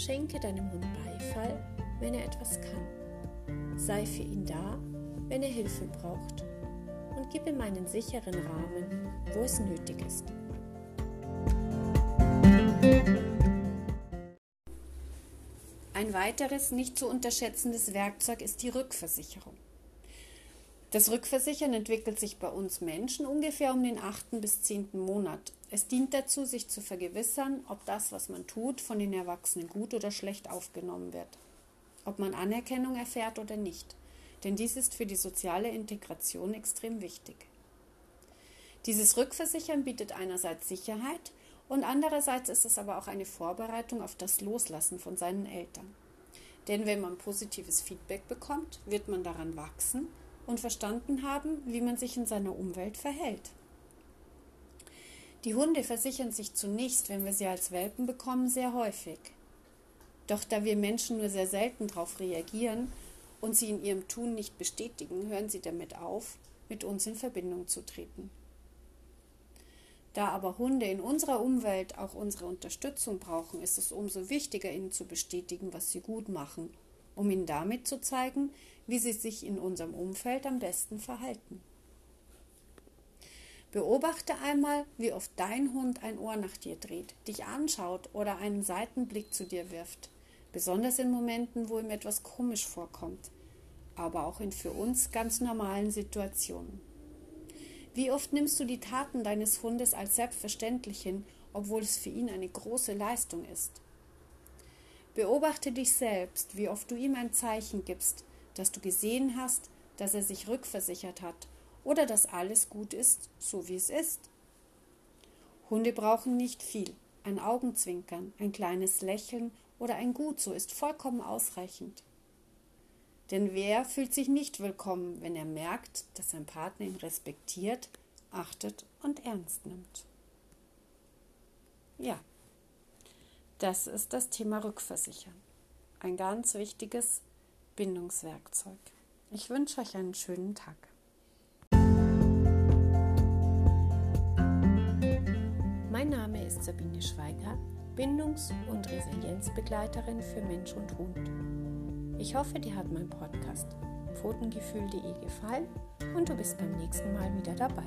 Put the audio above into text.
Schenke deinem Hund Beifall, wenn er etwas kann. Sei für ihn da, wenn er Hilfe braucht. Und gib ihm einen sicheren Rahmen, wo es nötig ist. Ein weiteres nicht zu unterschätzendes Werkzeug ist die Rückversicherung. Das Rückversichern entwickelt sich bei uns Menschen ungefähr um den achten bis zehnten Monat. Es dient dazu, sich zu vergewissern, ob das, was man tut, von den Erwachsenen gut oder schlecht aufgenommen wird, ob man Anerkennung erfährt oder nicht. Denn dies ist für die soziale Integration extrem wichtig. Dieses Rückversichern bietet einerseits Sicherheit, und andererseits ist es aber auch eine Vorbereitung auf das Loslassen von seinen Eltern. Denn wenn man positives Feedback bekommt, wird man daran wachsen und verstanden haben, wie man sich in seiner Umwelt verhält. Die Hunde versichern sich zunächst, wenn wir sie als Welpen bekommen, sehr häufig. Doch da wir Menschen nur sehr selten darauf reagieren und sie in ihrem Tun nicht bestätigen, hören sie damit auf, mit uns in Verbindung zu treten. Da aber Hunde in unserer Umwelt auch unsere Unterstützung brauchen, ist es umso wichtiger, ihnen zu bestätigen, was sie gut machen, um ihnen damit zu zeigen, wie sie sich in unserem Umfeld am besten verhalten. Beobachte einmal, wie oft dein Hund ein Ohr nach dir dreht, dich anschaut oder einen Seitenblick zu dir wirft, besonders in Momenten, wo ihm etwas komisch vorkommt, aber auch in für uns ganz normalen Situationen. Wie oft nimmst du die Taten deines Hundes als selbstverständlich hin, obwohl es für ihn eine große Leistung ist? Beobachte dich selbst, wie oft du ihm ein Zeichen gibst, dass du gesehen hast, dass er sich rückversichert hat oder dass alles gut ist, so wie es ist. Hunde brauchen nicht viel. Ein Augenzwinkern, ein kleines Lächeln oder ein Gut so ist vollkommen ausreichend. Denn wer fühlt sich nicht willkommen, wenn er merkt, dass sein Partner ihn respektiert, achtet und ernst nimmt? Ja, das ist das Thema Rückversichern. Ein ganz wichtiges Bindungswerkzeug. Ich wünsche euch einen schönen Tag. Mein Name ist Sabine Schweiger, Bindungs- und Resilienzbegleiterin für Mensch und Hund. Ich hoffe, dir hat mein Podcast pfotengefühl.de gefallen und du bist beim nächsten Mal wieder dabei.